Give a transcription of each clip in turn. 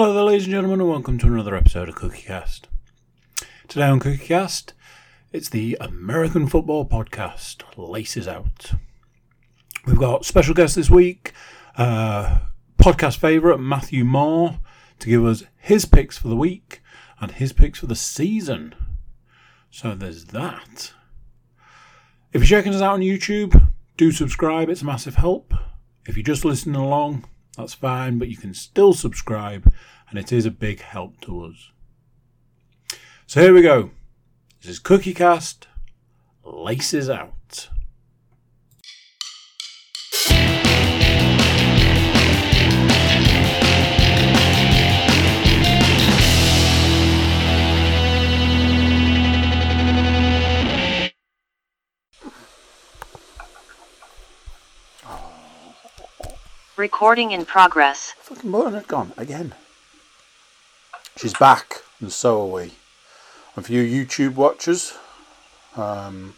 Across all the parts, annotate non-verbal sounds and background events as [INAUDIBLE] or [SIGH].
Hello there, ladies and gentlemen, and welcome to another episode of CookieCast. Today on CookieCast, it's the American Football Podcast, Laces Out. We've got special guest this week, uh, podcast favourite Matthew Moore, to give us his picks for the week and his picks for the season. So there's that. If you're checking us out on YouTube, do subscribe, it's a massive help. If you're just listening along, that's fine, but you can still subscribe, and it is a big help to us. So here we go. This is Cookie Cast. Laces Out. Recording in progress. Fucking had gone again. She's back, and so are we. And for you YouTube watchers, um,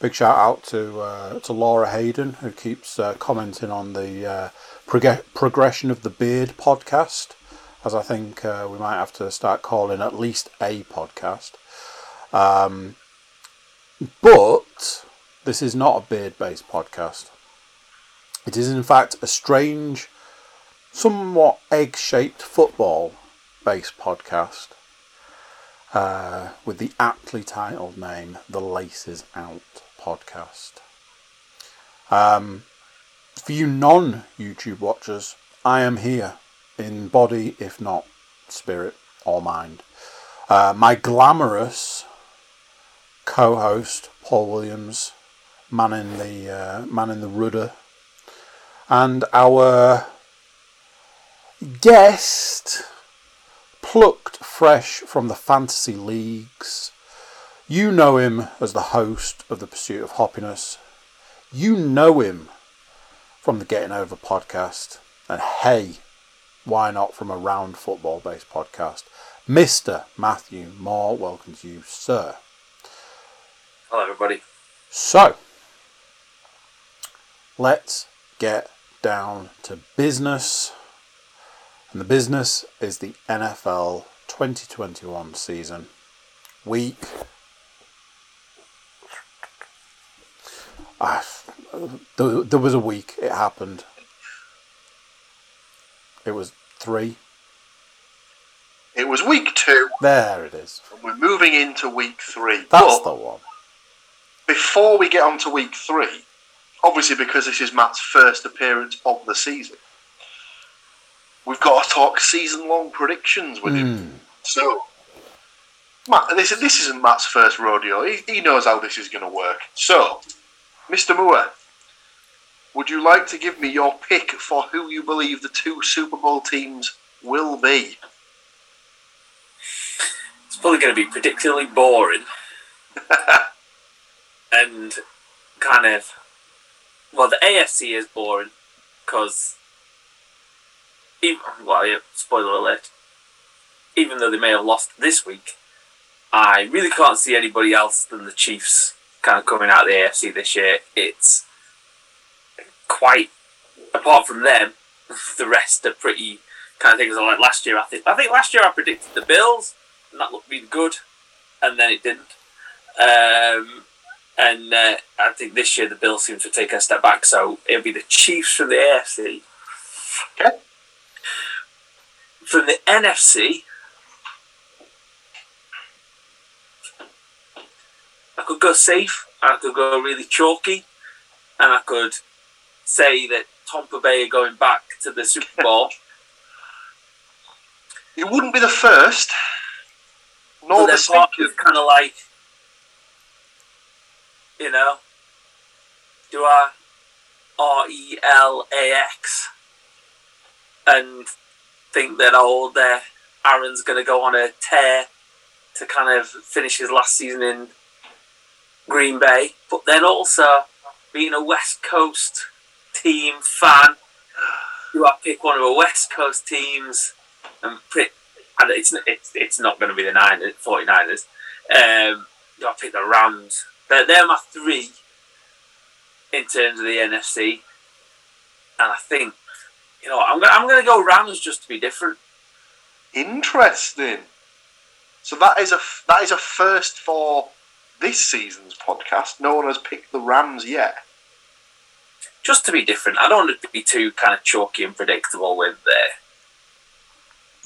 big shout out to uh, to Laura Hayden who keeps uh, commenting on the uh, prog- progression of the beard podcast, as I think uh, we might have to start calling at least a podcast. Um, but this is not a beard based podcast. It is, in fact, a strange, somewhat egg shaped football based podcast uh, with the aptly titled name The Laces Out Podcast. Um, for you non YouTube watchers, I am here in body, if not spirit or mind. Uh, my glamorous co host, Paul Williams, man in the, uh, man in the rudder and our guest, plucked fresh from the fantasy leagues. You know him as the host of the Pursuit of Happiness. You know him from the Getting Over podcast. And hey, why not from a round football based podcast? Mr. Matthew Moore, welcome to you, sir. Hello, everybody. So, let's get down to business. And the business is the NFL 2021 season. Week. Ah, there, there was a week it happened. It was three. It was week two, There it is. and we're moving into week three. That's but the one. before we get on to week three, obviously because this is Matt's first appearance of the season, we've got to talk season-long predictions with him. Hmm. So, Matt, this this isn't Matt's first rodeo. He, he knows how this is going to work. So, Mr. Moore, would you like to give me your pick for who you believe the two Super Bowl teams will be? It's probably going to be particularly boring [LAUGHS] and kind of well, the AFC is boring because even well, yeah, spoiler alert. Even though they may have lost this week, I really can't see anybody else than the Chiefs kind of coming out of the AFC this year. It's quite apart from them, [LAUGHS] the rest are pretty kind of things like last year. I think I think last year I predicted the Bills, and that looked really good, and then it didn't. Um, and uh, I think this year the Bills seem to take a step back, so it'll be the Chiefs from the AFC. Okay. From the NFC, I could go safe, I could go really chalky, and I could say that Tampa Bay are going back to the Super [LAUGHS] Bowl. It wouldn't be the first, nor the part second. is kind of like, you know, do I R E L A X and think that old there Aaron's going to go on a tear to kind of finish his last season in Green Bay, but then also being a West Coast team fan, do I pick one of the West Coast teams and pick and it's it's, it's not going to be the Niners, 49ers. Um, I pick the Rams. They're, they're my three in terms of the NFC. And I think, you know, I'm going I'm going to go Rams just to be different. Interesting. So that is a f- that is a first for this season's podcast. No one has picked the Rams yet. Just to be different, I don't want it to be too kind of chalky and predictable with the.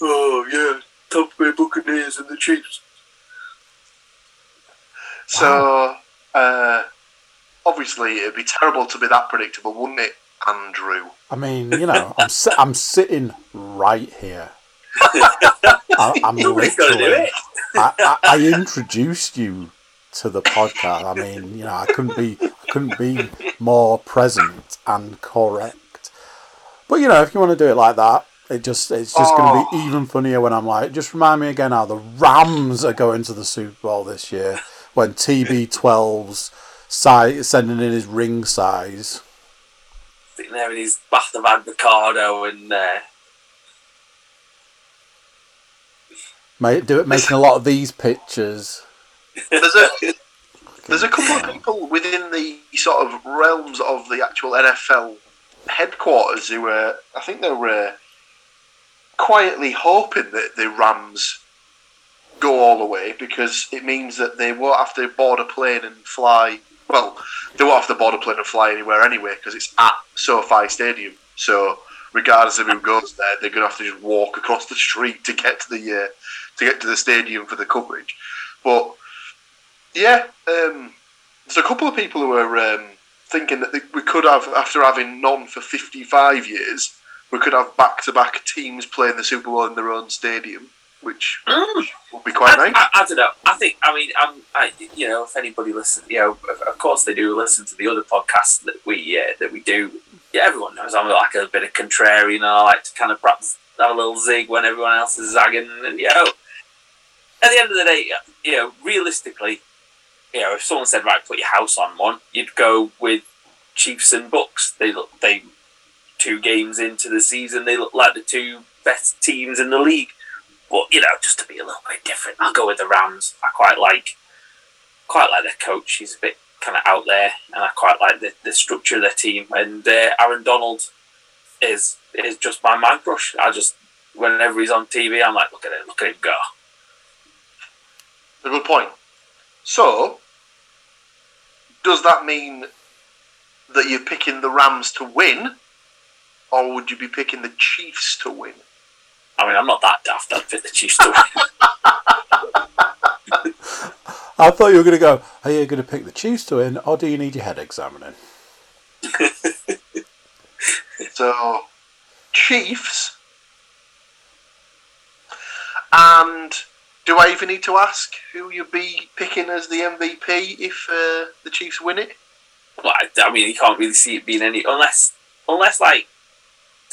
Oh yeah, Tampa Bay Buccaneers and the Chiefs. So uh, obviously it'd be terrible to be that predictable, wouldn't it, Andrew? I mean, you know, I'm si- I'm sitting right here. I, [LAUGHS] do literally. it. I, I, I introduced you to the podcast. I mean, you know, I couldn't be I couldn't be more present and correct. But you know, if you want to do it like that, it just it's just going to be even funnier when I'm like, just remind me again how the Rams are going to the Super Bowl this year when TB12's size sending in his ring size. Sitting there with his bath of avocado and uh, Mate, do it making a lot of these pictures. There's a [LAUGHS] there's a couple of people within the sort of realms of the actual NFL headquarters who are, I think they were uh, quietly hoping that the Rams go all the way because it means that they won't have to board a plane and fly. Well, they won't have to board a plane and fly anywhere anyway because it's at SoFi Stadium. So regardless of who goes there, they're going to have to just walk across the street to get to the uh, to get to the stadium for the coverage. But yeah, um, there's a couple of people who are um, thinking that we could have, after having none for 55 years, we could have back-to-back teams playing the Super Bowl in their own stadium, which would be quite I, nice. I, I don't know. I think. I mean, I'm. I, you know, if anybody listens, you know, of, of course they do listen to the other podcasts that we uh, that we do. Yeah, everyone knows I'm like a bit of contrarian. And I like to kind of perhaps have a little zig when everyone else is zagging. And you know, at the end of the day, you know, realistically, you know, if someone said, "Right, put your house on one," you'd go with Chiefs and Bucs. They look, they two games into the season, they look like the two best teams in the league. But you know, just to be a little bit different, I'll go with the Rams. I quite like, quite like their coach. He's a bit kind of out there, and I quite like the, the structure of their team. And uh, Aaron Donald is is just my man crush. I just whenever he's on TV, I'm like, look at him, look at him go. A good point. So, does that mean that you're picking the Rams to win, or would you be picking the Chiefs to win? I mean, I'm not that daft. I'd pick the Chiefs to win. I thought you were going to go, are you going to pick the Chiefs to win, or do you need your head examining? [LAUGHS] So, Chiefs. And do I even need to ask who you'd be picking as the MVP if uh, the Chiefs win it? Well, I, I mean, you can't really see it being any unless unless like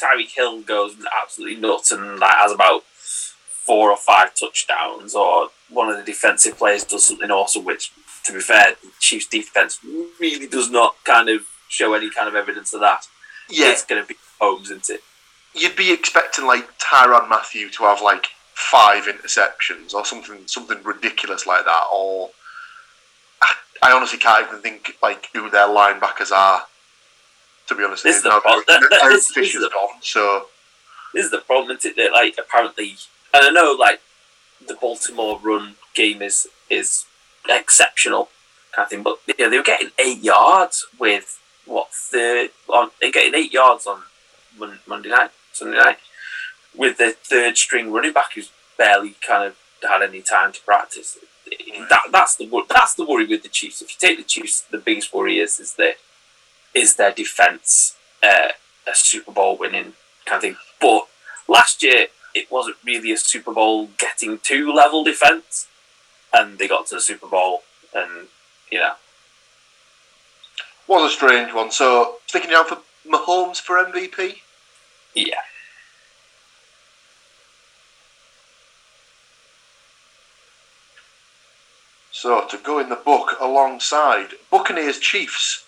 Tyreek Hill goes absolutely nuts and like has about four or five touchdowns, or one of the defensive players does something awesome. Which, to be fair, the Chiefs' defense really does not kind of show any kind of evidence of that. Yeah, It's going to be Holmes, isn't it? you'd be expecting like Tyrann Mathieu to have like five interceptions or something, something ridiculous like that. Or I, I honestly can't even think like who their linebackers are. To be honest, This is the now pro- that- that- [LAUGHS] Eric this- this is the- gone, so This is the problem, isn't it? That like apparently, and I know like the Baltimore run game is is exceptional kind of thing, but you know, they were getting eight yards with what third on they're getting eight yards on Monday night, Sunday night with the third string running back who's barely kind of had any time to practice. That that's the that's the worry with the Chiefs. If you take the Chiefs, the biggest worry is is their is their defense uh, a Super Bowl winning kind of thing. But last year it wasn't really a Super Bowl getting to level defense, and they got to the Super Bowl, and you know, was a strange one. So sticking down for Mahomes for MVP. yeah, So to go in the book alongside Buccaneers Chiefs,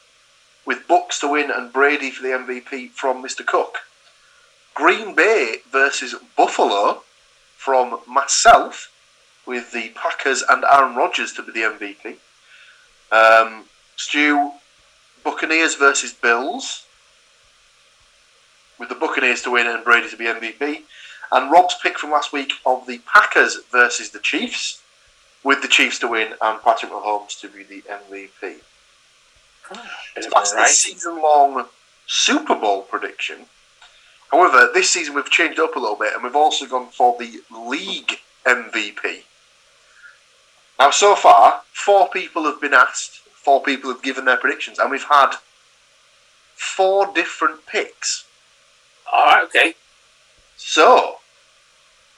with Bucs to win and Brady for the MVP from Mr. Cook. Green Bay versus Buffalo from myself, with the Packers and Aaron Rodgers to be the MVP. Um, Stu, Buccaneers versus Bills, with the Buccaneers to win and Brady to be MVP. And Rob's pick from last week of the Packers versus the Chiefs, with the Chiefs to win and Patrick Mahomes to be the MVP. So that's the season long Super Bowl prediction. However, this season we've changed up a little bit and we've also gone for the league MVP. Now, so far, four people have been asked, four people have given their predictions, and we've had four different picks. All right, okay. So,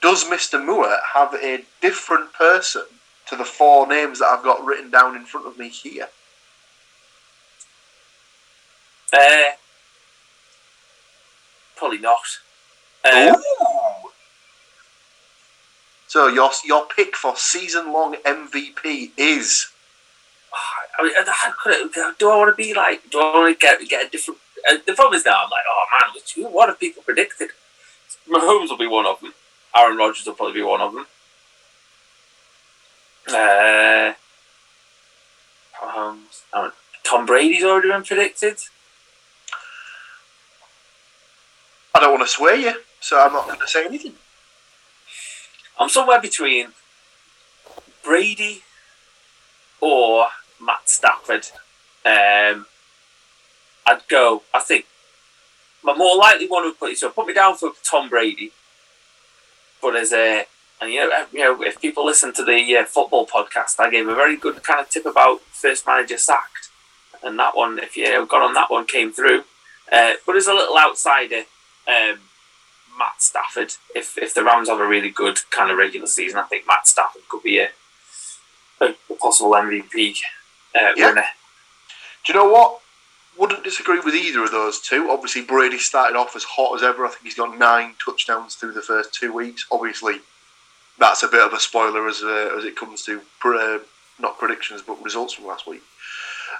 does Mr. Moore have a different person to the four names that I've got written down in front of me here? Uh, probably not. Um, Ooh. So your your pick for season long MVP is I mean, I could, do I want to be like? Do I want to get get a different? Uh, the problem is now I'm like, oh man, which what have people predicted? Mahomes will be one of them. Aaron Rodgers will probably be one of them. Uh, Mahomes. Aaron- Tom Brady's already been predicted. I don't want to swear you, so I'm not going to say anything. I'm somewhere between Brady or Matt Stafford. Um, I'd go. I think my more likely one would put so put me down for Tom Brady. But as a and you know, you know, if people listen to the uh, football podcast, I gave a very good kind of tip about first manager sacked, and that one, if you uh, got on that one, came through. Uh, but as a little outsider, um, Matt Stafford. If if the Rams have a really good kind of regular season, I think Matt Stafford could be a, a, possible MVP uh, Yeah. winner. Do you know what? Wouldn't disagree with either of those two. Obviously, Brady started off as hot as ever. I think he's got nine touchdowns through the first two weeks. Obviously, that's a bit of a spoiler as uh, as it comes to uh, not predictions but results from last week.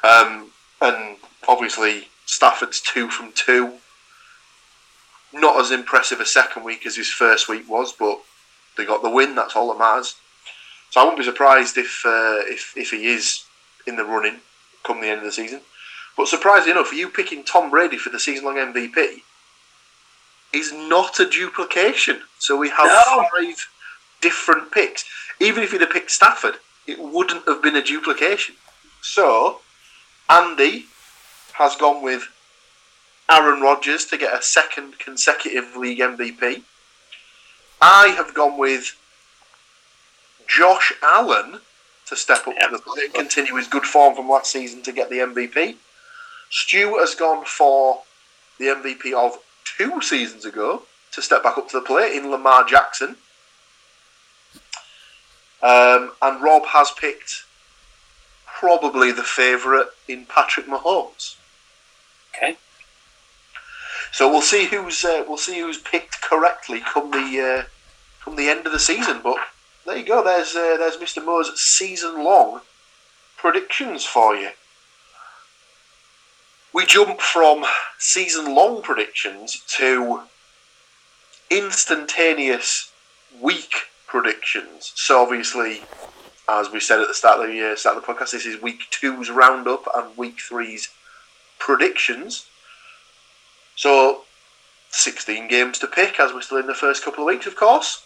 Um, and obviously, Stafford's two from two. Not as impressive a second week as his first week was, but they got the win. That's all that matters. So I wouldn't be surprised if uh, if if he is in the running come the end of the season. But surprisingly enough, you picking Tom Brady for the season long MVP is not a duplication. So we have No. five different picks. Even if you'd have picked Stafford, it wouldn't have been a duplication. So Andy has gone with Aaron Rodgers to get a second consecutive league MVP. I have gone with Josh Allen to step up to the plate and continue his good form from last season to get the MVP. Stu has gone for the MVP of two seasons ago to step back up to the plate in Lamar Jackson. Um, and Rob has picked probably the favourite in Patrick Mahomes. Okay. So we'll see who's uh, we'll see who's picked correctly come the uh, come the end of the season. But there you go. There's uh, there's Mr. Moore's season long predictions for you. We jump from season long predictions to instantaneous week predictions. So obviously, as we said at the start of the uh, start of the podcast, this is week two's roundup and week three's predictions. So, 16 games to pick as we're still in the first couple of weeks, of course.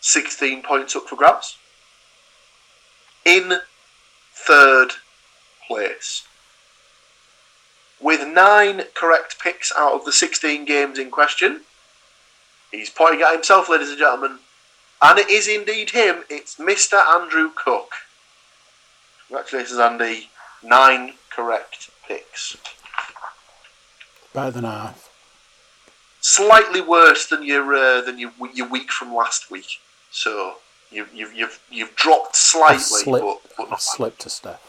16 points up for grabs. In third place. With nine correct picks out of the 16 games in question, he's pointing at himself, ladies and gentlemen. And it is indeed him. It's Mr. Andrew Cook. Congratulations, Andy. Nine correct picks. Better than half. slightly worse than your uh, than your your week from last week. So you, you've you've you've dropped slightly, slipped, but, but not slipped a step.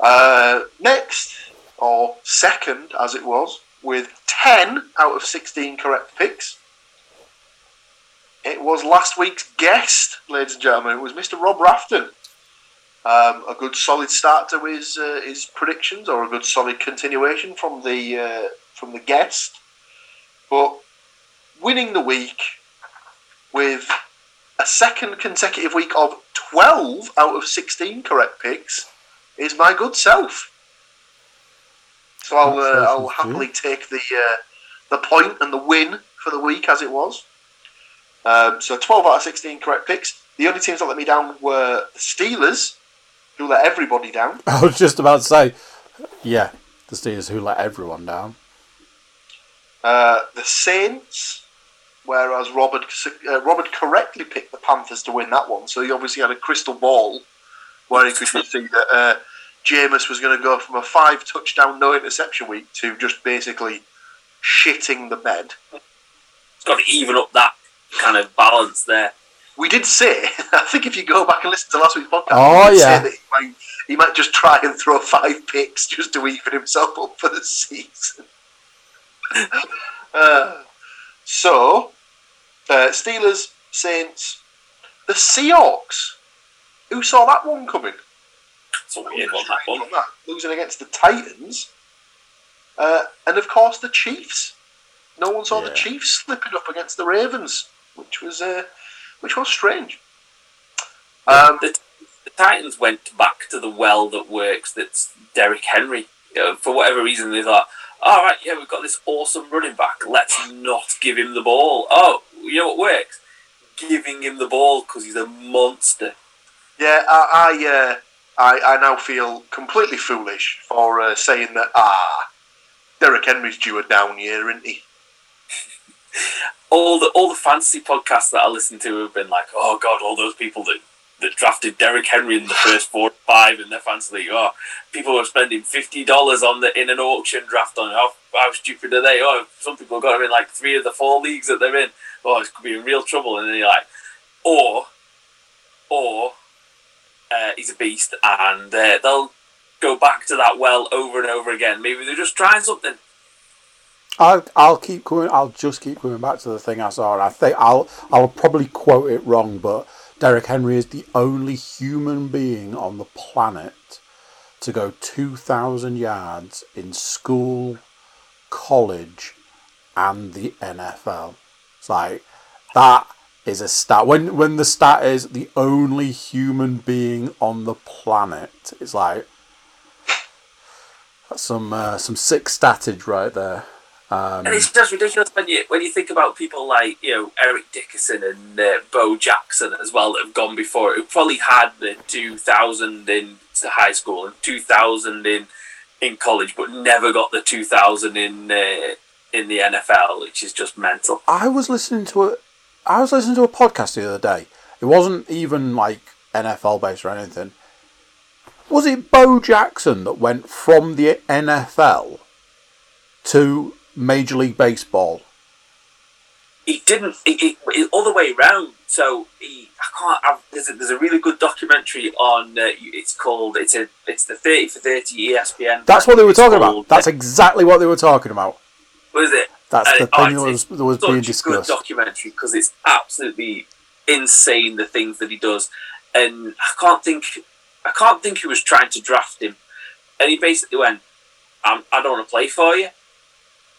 Uh, next or second, as it was, with ten out of sixteen correct picks. It was last week's guest, ladies and gentlemen. It was Mr. Rob Rafton. Um, a good solid start to his uh, his predictions, or a good solid continuation from the uh, from the guest. But winning the week with a second consecutive week of 12 out of 16 correct picks is my good self. So I'll, uh, I'll happily take the uh, the point and the win for the week as it was. Um, so 12 out of 16 correct picks. The only teams that let me down were the Steelers, who let everybody down. [LAUGHS] I was just about to say, yeah, the Steelers who let everyone down. Uh, the Saints, whereas Robert uh, Robert correctly picked the Panthers to win that one. So he obviously had a crystal ball where he could see that uh, Jameis was going to go from a five touchdown, no interception week to just basically shitting the bed. It's got to even up that kind of balance there. We did say, [LAUGHS] I think if you go back and listen to last week's podcast, Oh, we did yeah. say that he might, he might just try and throw five picks just to even himself up for the season. [LAUGHS] uh, so, uh, Steelers, Saints, the Seahawks. Who saw that one coming? It's a weird one, that one. That, losing against the Titans, uh, and of course the Chiefs. No one saw Yeah. the Chiefs slipping up against the Ravens, which was uh, which was strange. Um, the, the Titans went back to the well that works. That's Derrick Henry. You know, for whatever reason, they thought, "All right, yeah, we've got this awesome running back. Let's not give him the ball." Oh, you know what works? Giving him the ball because he's a monster. yeah, I I, uh, I I now feel completely foolish for uh, saying that. Ah, Derrick Henry's due a down year, isn't he? [LAUGHS] all the all the fantasy podcasts that I listen to have been like, oh god, all those people that, that drafted Derrick Henry in the first four or five in their fantasy league. Oh, people are spending fifty dollars on the in an auction draft on it. How, how stupid are they? Oh, some people got him in like three of the four leagues that they're in. Oh, it could be in real trouble. And then you're like, or, or, uh, he's a beast, and uh, they'll go back to that well over and over again. Maybe they're just trying something. I'll, I'll keep coming. I'll just keep coming back to the thing I saw, I think I'll I'll probably quote it wrong, but Derrick Henry is the only human being on the planet to go two thousand yards in school, college, and the NFL. It's like that is a stat. When when the stat is the only human being on the planet, it's like that's some uh, some sick statage right there. Um, And it's just ridiculous when you when you think about people like you know Eric Dickerson and uh, Bo Jackson as well that have gone before, who probably had the two thousand in high school and two thousand in in college, but never got the two thousand in uh, in the NFL, which is just mental. I was listening to a, I was listening to a podcast the other day. It wasn't even like NFL based or anything. Was it Bo Jackson that went from the NFL to Major League Baseball? He didn't. It, all the way around. So he, I can't. I've, there's a, there's a really good documentary on. Uh, it's called. It's a. It's the thirty for thirty ESPN. That's what they were talking about. That's exactly what they were talking about. What is it? That's the thing that was, that was being discussed. documentary because it's absolutely insane the things that he does, and I can't think, I can't think he was trying to draft him, and he basically went, I'm, "I don't want to play for you,"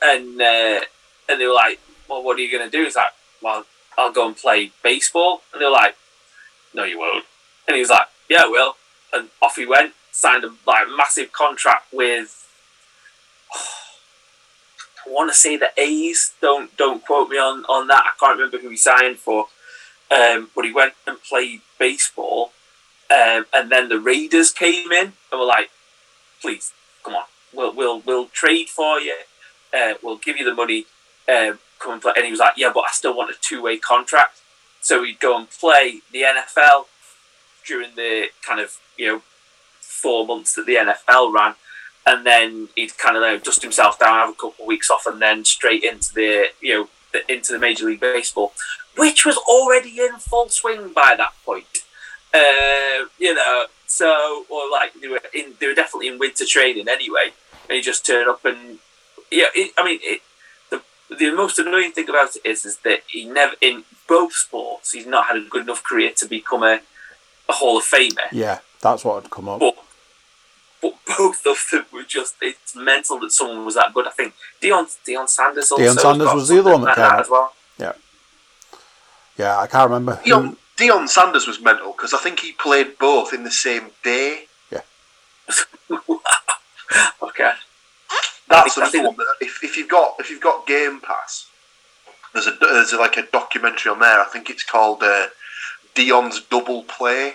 and uh, and they were like, "Well, what are you going to do?" He's like, "Well, I'll go and play baseball," and they were like, "No, you won't," and he was like, "Yeah, I will," and off he went, signed a like massive contract with. [SIGHS] I want to say the A's. Don't don't quote me on, on that. I can't remember who he signed for. Um, but he went and played baseball, um, and then the Raiders came in and were like, "Please, come on, we'll we'll we'll trade for you. Uh, we'll give you the money. Um, come and play." And he was like, "Yeah, but I still want a two way contract." So he'd go and play the NFL during the kind of you know four months that the NFL ran and then he'd kind of uh, dust himself down, have a couple of weeks off, and then straight into the you know the, into the Major League Baseball, which was already in full swing by that point. Uh, you know, so or like they were in, they were definitely in winter training anyway, and he just turned up and yeah, it, I mean it. The, the most annoying thing about it is, is that he never, in both sports, he's not had a good enough career to become a, a Hall of Famer Yeah, that's what had come up. but but both of them were just it's mental that someone was that good. I think Deion Deion Sanders also Deion Sanders was the other one that like came that up. as well. Yeah, yeah, I can't remember. who- Deion, Deion Sanders was mental because I think he played both in the same day. Yeah. [LAUGHS] okay. That's I think- another one. That if, if you've got if you've got Game Pass, there's a there's like a documentary on there. I think it's called uh, Deion's Double Play,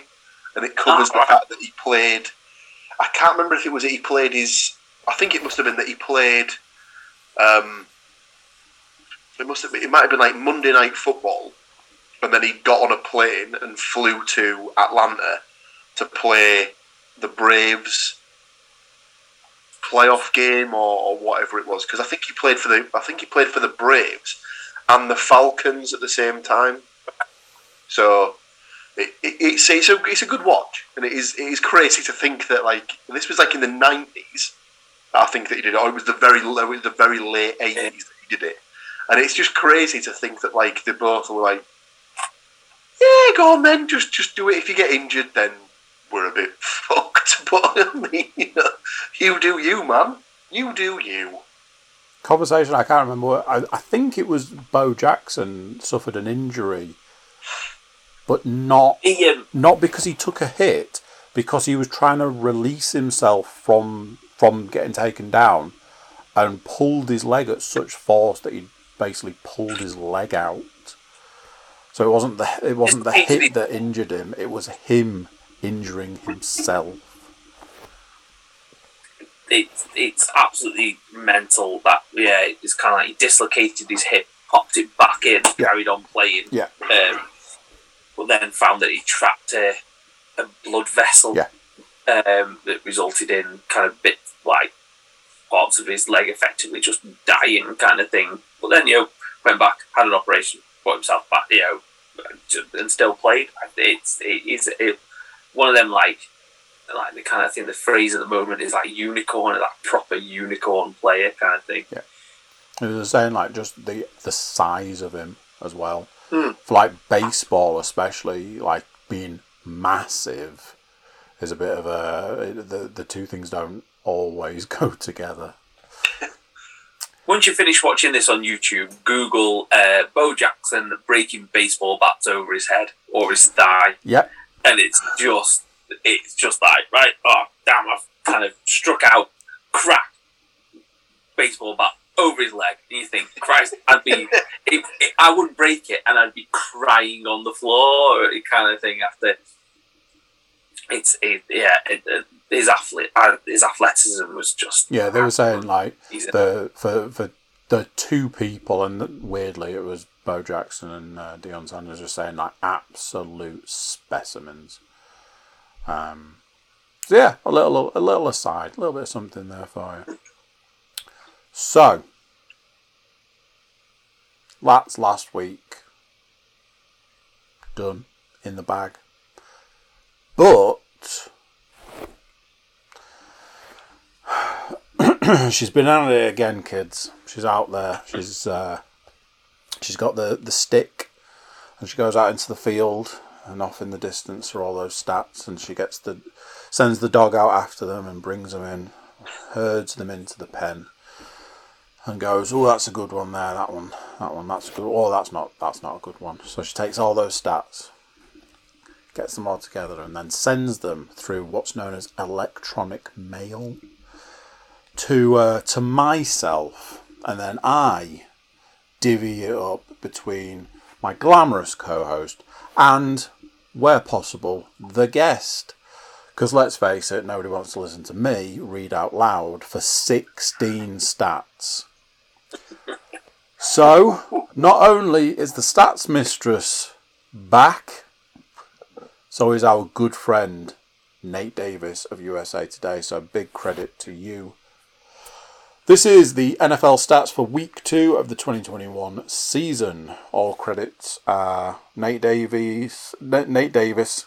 and it covers Ah, the right. fact that he played. I can't remember if it was that he played his. I think it must have been that he played. Um, it must have been. It might have been like Monday Night Football, and then he got on a plane and flew to Atlanta to play the Braves playoff game or, or whatever it was because I think he played for the I think he played for the Braves and the Falcons at the same time. So it, it, it's it's a it's a good watch and it is it is crazy to think that like this was like in the nineties. I think that he did it. Or it was the very was the very late eighties that he did it, and it's just crazy to think that like they both were like, yeah, go on then, just just do it. If you get injured, then we're a bit [LAUGHS] fucked. But [LAUGHS] I mean, you know, you do you, man. You do you. Conversation, I can't remember. I, I think it was Bo Jackson suffered an injury, but not He, um, not because he took a hit, because he was trying to release himself from from getting taken down, and pulled his leg at such force that he basically pulled his leg out. So it wasn't the it wasn't the hit that injured him; it was him injuring himself. it's it's absolutely mental that yeah it's kind of like he dislocated his hip popped it back in Yeah. carried on playing Yeah. um, but then found that he trapped a, a blood vessel Yeah. um, that resulted in kind of bit like parts of his leg effectively just dying kind of thing but then you know went back had an operation got himself back you know and still played it's it is it, one of them like like the kind of thing the phrase at the moment is like unicorn, that proper unicorn player kind of thing. Yeah, it was saying like just the the size of him as well. Hmm. For like baseball, especially like being massive, is a bit of a the the two things don't always [LAUGHS] go together. Once you finish watching this on YouTube, Google uh, Bo Jackson breaking baseball bats over his head or his thigh, Yep. And it's just it's just like right, oh damn, I've kind of struck out, crack, baseball bat over his leg, and you think, Christ, I'd be, [LAUGHS] it, it, I wouldn't break it, and I'd be crying on the floor, kind of thing. After it's it, yeah, it, it, his athlete, uh, his athleticism was just Yeah, they were saying like the for for the two people, and weirdly it was Bo Jackson and uh, Deion Sanders are saying like absolute specimens. Um, so yeah, a little a little aside, a little bit of something there for you. So that's last week done in the bag, but [CLEARS THROAT] she's been at it again, kids. She's out there. She's uh, she's got the the stick, and she goes out into the field and off in the distance are all those stats, and she gets the sends the dog out after them and brings them in, herds them into the pen, and goes, "Oh, that's a good one there. That one, that one, that's good. Oh, that's not that's not a good one." So she takes all those stats, gets them all together, and then sends them through what's known as electronic mail to uh, to myself, and then I divvy it up between my glamorous co-host and, where possible, the guest. Because let's face it, nobody wants to listen to me read out loud for 16 stats. So, not only is the stats mistress back, so is our good friend Nate Davis of USA Today. So, big credit to you. This is the NFL stats for week two of the 2021 season. All credits are Nate Davies, Nate Davis,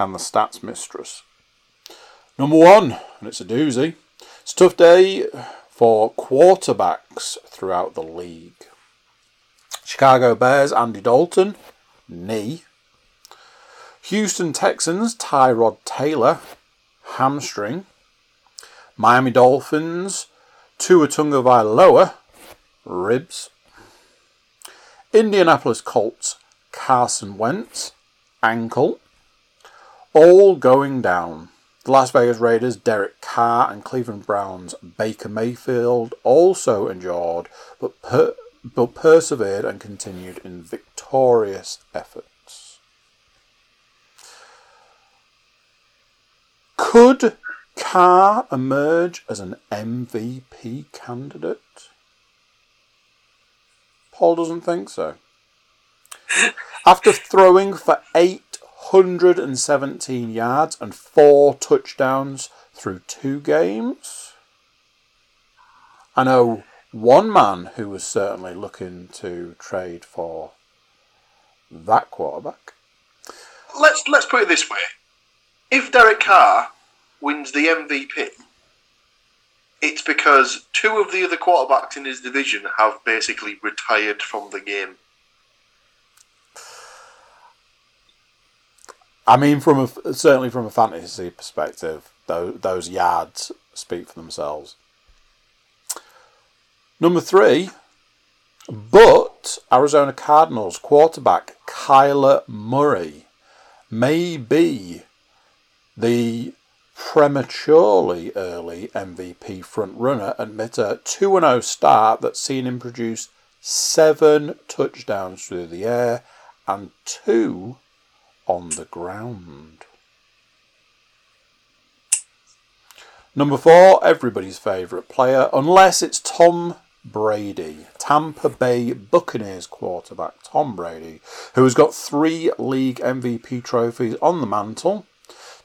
and the stats mistress. Number one, and it's a doozy. It's a tough day for quarterbacks throughout the league. Chicago Bears, Andy Dalton, knee. Houston Texans, Tyrod Taylor, hamstring. Miami Dolphins, Tua Tagovailoa, ribs. Indianapolis Colts, Carson Wentz, ankle. All going down. The Las Vegas Raiders, Derek Carr, and Cleveland Browns, Baker Mayfield, also injured, but per- but persevered and continued in victorious efforts. Could Carr emerge as an MVP candidate? Paul doesn't think so. [LAUGHS] After throwing for 817 yards and four touchdowns through two games, I know one man who was certainly looking to trade for that quarterback. Let's let's put it this way: if Derek Carr wins the MVP, it's because two of the other quarterbacks in his division have basically retired from the game. I mean, from a, certainly from a fantasy perspective, those, those yards speak for themselves. Number three, but Arizona Cardinals quarterback Kyler Murray may be the prematurely early MVP frontrunner amid a 2 0 start that's seen him produce seven touchdowns through the air and two on the ground. Number four, everybody's favourite player, unless it's Tom Brady, Tampa Bay Buccaneers quarterback Tom Brady, who has got three league MVP trophies on the mantle.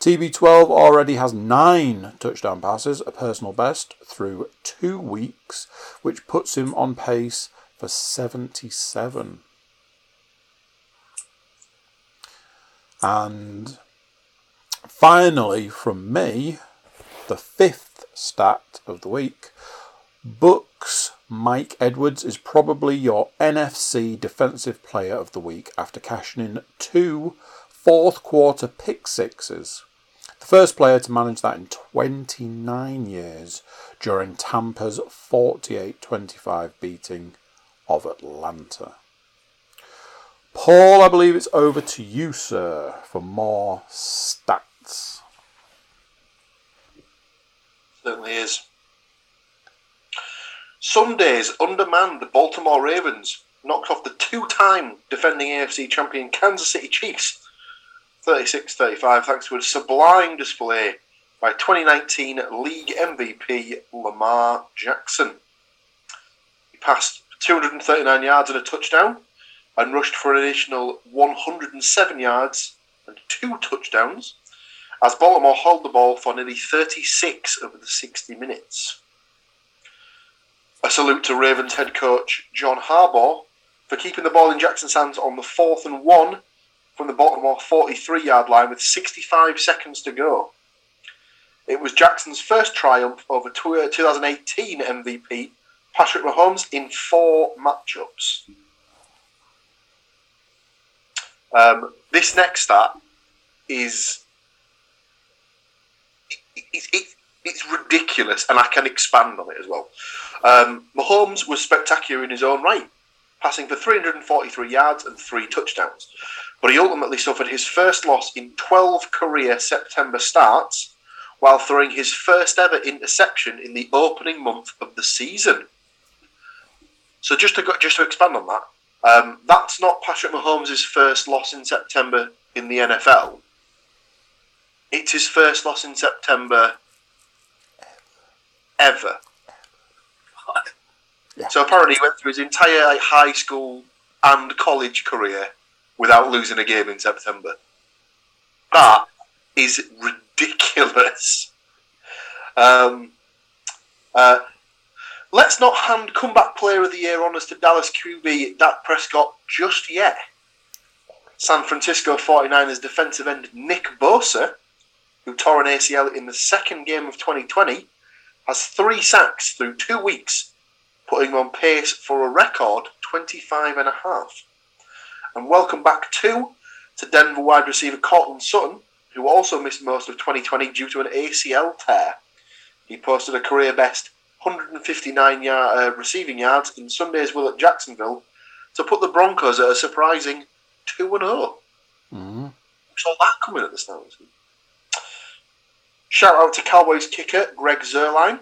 TB12 already has nine touchdown passes, a personal best, through two weeks, which puts him on pace for 77. And finally, from me, the fifth stat of the week Bucs Mike Edwards is probably your NFC Defensive Player of the Week after cashing in two fourth quarter pick sixes. The first player to manage that in 29 years during Tampa's 48 25 beating of Atlanta. Paul, I believe it's over to you, sir, for more stats. Certainly is. Sunday's undermanned Baltimore Ravens knocked off the two-time defending AFC champion Kansas City Chiefs 36-35 thanks to a sublime display by 2019 league MVP Lamar Jackson. He passed 239 yards and a touchdown and rushed for an additional 107 yards and two touchdowns as Baltimore held the ball for nearly 36 of the 60 minutes. A salute to Ravens head coach John Harbaugh for keeping the ball in Jackson's hands on the fourth and one from the Baltimore 43 yard line with 65 seconds to go. It was Jackson's first triumph over 2018 MVP Patrick Mahomes in four matchups. Um, this next stat is it, it, it, it's ridiculous, and I can expand on it as well. Um, Mahomes was spectacular in his own right, passing for 343 yards and three touchdowns. But he ultimately suffered his first loss in 12 career September starts while throwing his first ever interception in the opening month of the season. So just to go, just to expand on that, um, that's not Patrick Mahomes' first loss in September in the NFL. It's his first loss in September ever. Yeah. So apparently he went through his entire like, high school and college career without losing a game in September. That is ridiculous. Um, uh, let's not hand comeback player of the year honours to Dallas QB Dak Prescott just yet. San Francisco 49ers defensive end Nick Bosa, who tore an ACL in the second game of 2020, has three sacks through two weeks, putting him on pace for a record 25 and a half. And welcome back too to Denver wide receiver Courtland Sutton, who also missed most of 2020 due to an ACL tear. He posted a career best 159 yard, uh, receiving yards in Sunday's will at Jacksonville to put the Broncos at a surprising 2 0. Mm-hmm. Saw that coming at the start. of the season. Shout out to Cowboys kicker Greg Zuerlein,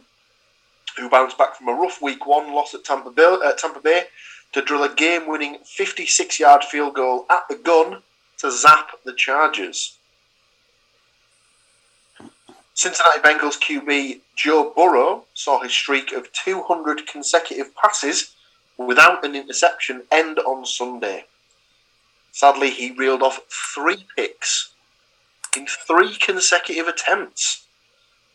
who bounced back from a rough week one loss at Tampa Bay, uh, Tampa Bay to drill a game winning 56 yard field goal at the gun to zap the Chargers. Cincinnati Bengals QB Joe Burrow saw his streak of 200 consecutive passes without an interception end on Sunday. Sadly, he reeled off three picks in three consecutive attempts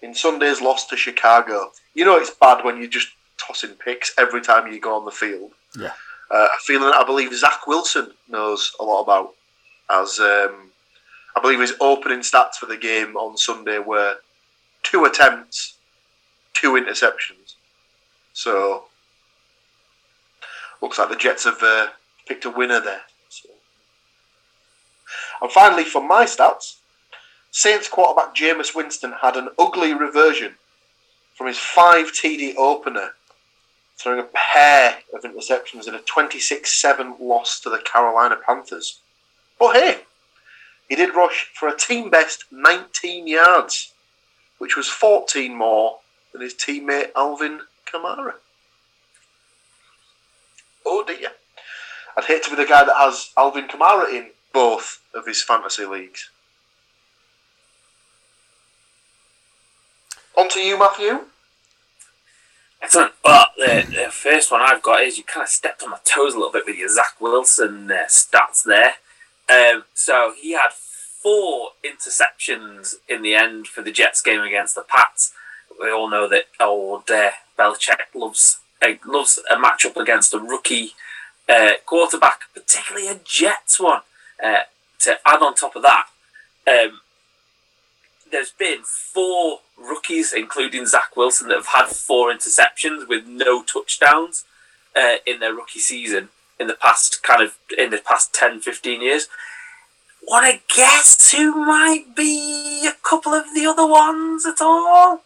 in Sunday's loss to Chicago. You know it's bad when you're just tossing picks every time you go on the field. Yeah. Uh, a feeling that I believe Zach Wilson knows a lot about, as um, I believe his opening stats for the game on Sunday were two attempts, two interceptions. So looks like the Jets have uh, picked a winner there. So. And finally, for my stats, Saints quarterback Jameis Winston had an ugly reversion from his 5 TD opener, throwing a pair of interceptions in a 26 7 loss to the Carolina Panthers. But hey, he did rush for a team best 19 yards, which was 14 more than his teammate Alvin Kamara. Oh dear. I'd hate to be the guy that has Alvin Kamara in both of his fantasy leagues. On to you, Matthew. Excellent. Well, the, the first one I've got is you kind of stepped on my toes a little bit with your Zach Wilson uh, stats there. Um, so he had four interceptions in the end for the Jets game against the Pats. We all know that old uh, Belichick loves uh, loves a matchup against a rookie uh, quarterback, particularly a Jets one. Uh, to add on top of that, um, there's been four rookies, including Zach Wilson, that have had four interceptions with no touchdowns uh, in their rookie season in the past kind of in the past 10, 15 years. Want to guess who might be a couple of the other ones at all?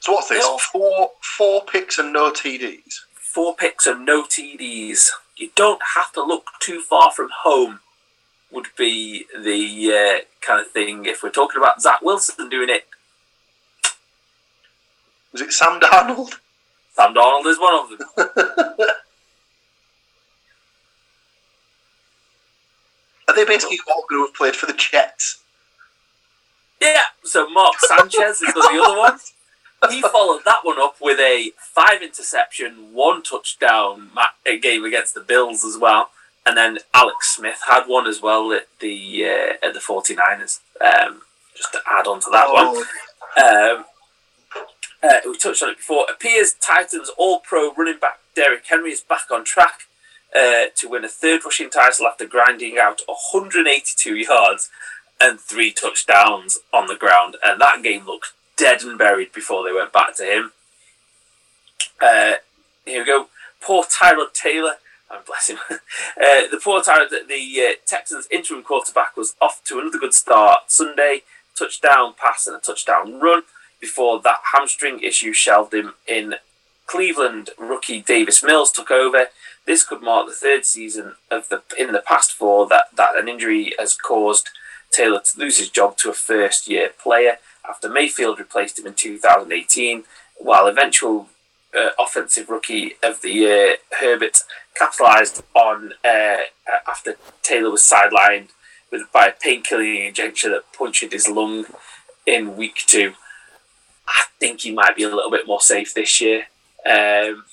So what's this? Four four picks and no TDs. Four picks and no TDs. You don't have to look too far from home. Would be the uh, kind of thing if we're talking about Zach Wilson doing it. Was it Sam Darnold? [LAUGHS] Sam Darnold is one of them. [LAUGHS] Are they basically all going to have played for the Jets? Yeah, so Mark Sanchez is the other one. He followed that one up with a five interception, one touchdown game against the Bills as well. And then Alex Smith had one as well at the uh, at the 49ers. Um, just to add on to that one. Oh, Um, uh, we touched on it before. Appears Titans All Pro running back Derrick Henry is back on track uh, to win a third rushing title after grinding out 182 yards and three touchdowns on the ground. And that game looked dead and buried before they went back to him. Uh, here we go. Poor Tyrod Taylor. Oh, bless him. [LAUGHS] uh, the poor Tyrod, the, the uh, Texans interim quarterback was off to another good start Sunday. Touchdown pass and a touchdown run before that hamstring issue shelved him in Cleveland. Rookie Davis Mills took over. This could mark the third season of the in the past four that, that an injury has caused Taylor to lose his job to a first year player after Mayfield replaced him in 2018, while eventual uh, offensive rookie of the year Herbert capitalized on uh, after Taylor was sidelined with by a pain-killing injection that punctured his lung in week two. I think he might be a little bit more safe this year um,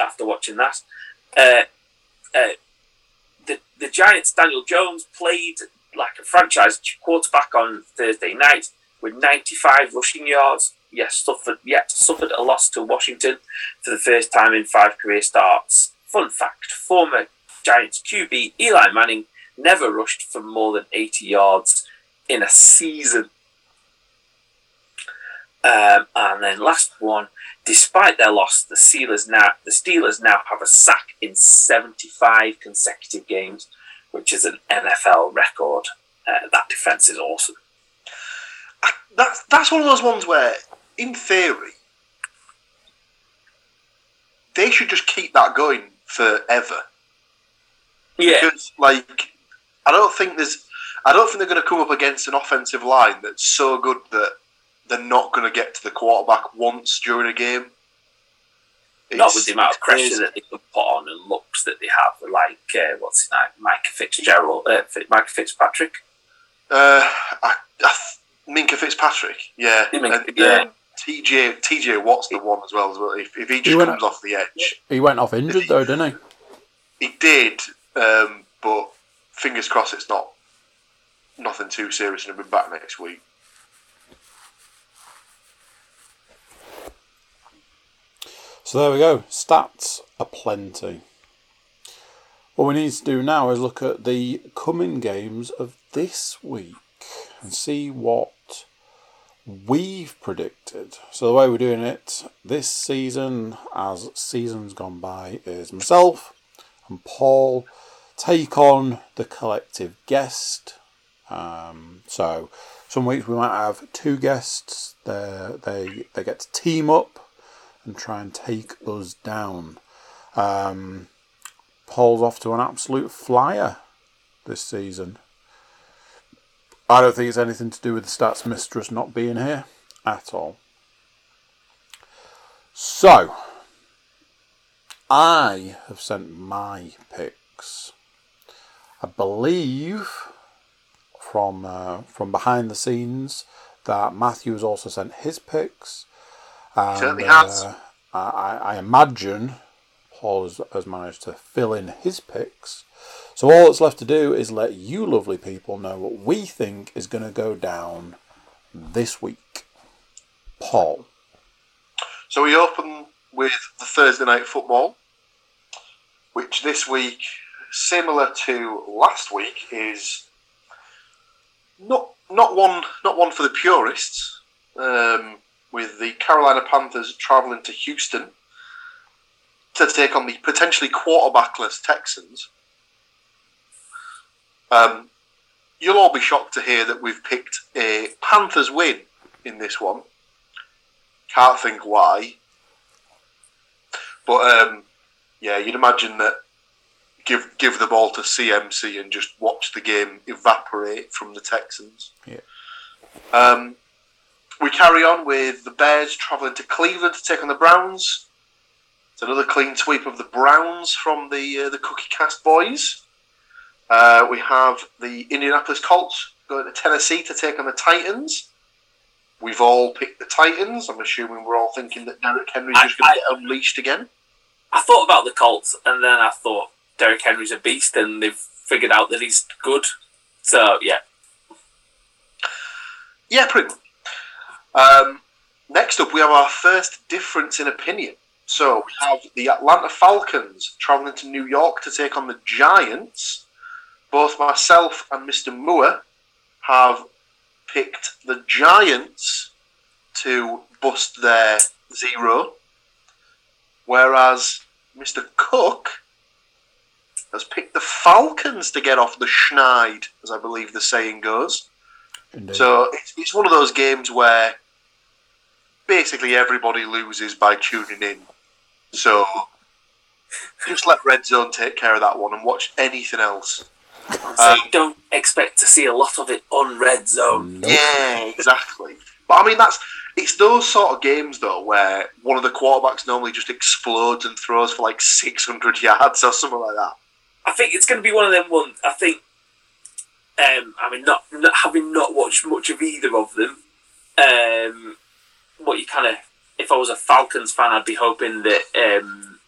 after watching that. Uh, uh, the the Giants' Daniel Jones played like a franchise quarterback on Thursday night with 95 rushing yards. Yes, suffered yet suffered a loss to Washington for the first time in five career starts. Fun fact: former Giants QB Eli Manning never rushed for more than 80 yards in a season. Um, and then last one, despite their loss, the Steelers now the Steelers now have a sack in 75 consecutive games, which is an NFL record. Uh, that defense is awesome. That's that's one of those ones where, in theory, they should just keep that going forever. Yeah, Because, like, I don't think there's, I don't think they're going to come up against an offensive line that's so good that they're not going to get to the quarterback once during a game. not with the amount of pressure crazy. that they can put on and looks that they have, like uh, what's his name, Mike Fitzgerald, uh, Fi- Micah Fitzpatrick. Uh, I, I, Minkah Fitzpatrick, yeah, Yeah, Minkah, and, yeah. um, TJ TJ Watt's the one as well. As well. If, if he He just went- comes off the edge, He went off injured though, didn't he? he did. Um, but fingers crossed, it's not nothing too serious, and he'll be back next week. So there we go. Stats are plenty. What we need to do now is look at the coming games of this week and see what we've predicted. So the way we're doing it this season, as seasons gone by, is myself and Paul take on the collective guest. Um, so some weeks we might have two guests. They they they get to team up and try and take us down. Um, Paul's off to an absolute flyer this season. I don't think it's anything to do with the stats mistress not being here at all. So, I have sent my picks. I believe from uh, from behind the scenes that Matthew has also sent his picks. And, Certainly has. uh, I, I imagine Paul has, has managed to fill in his picks. So all that's left to do is let you lovely people know what we think is going to go down this week. Paul. So we open with the Thursday night football, which this week, similar to last week, is not not one not one for the purists. Um, with the Carolina Panthers travelling to Houston to take on the potentially quarterbackless Texans. Um, you'll all be shocked to hear that we've picked a Panthers win in this one. Can't think why. But um, yeah, you'd imagine that give give the ball to CMC and just watch the game evaporate from the Texans. Yeah. Um, we carry on with the Bears travelling to Cleveland to take on the Browns. It's another clean sweep of the Browns from the uh, the Cookie Cast boys. Uh, we have the Indianapolis Colts going to Tennessee to take on the Titans. We've all picked the Titans. I'm assuming we're all thinking that Derrick Henry's I- just going to get unleashed again. I thought about the Colts, and then I thought Derrick Henry's a beast, and they've figured out that he's good. So yeah, Yeah, pretty much. Um, next up, we have our first difference in opinion. So we have the Atlanta Falcons travelling to New York to take on the Giants. Both myself and Mr. Moore have picked the Giants to bust their zero, whereas Mr. Cook has picked the Falcons to get off the schneid, as I believe the saying goes. Indeed. So it's, it's one of those games where basically everybody loses by tuning in. So just let Red Zone take care of that one and watch anything else. so you don't expect to see a lot of it on Red Zone. Nope. Yeah, exactly. But I mean, that's it's those sort of games though where one of the quarterbacks normally just explodes and throws for like 600 yards or something like that. I think it's going to be one of them ones. I think. Um, I mean, not, not having not watched much of either of them. Um, what you kind of, if I was a Falcons fan, I'd be hoping that um,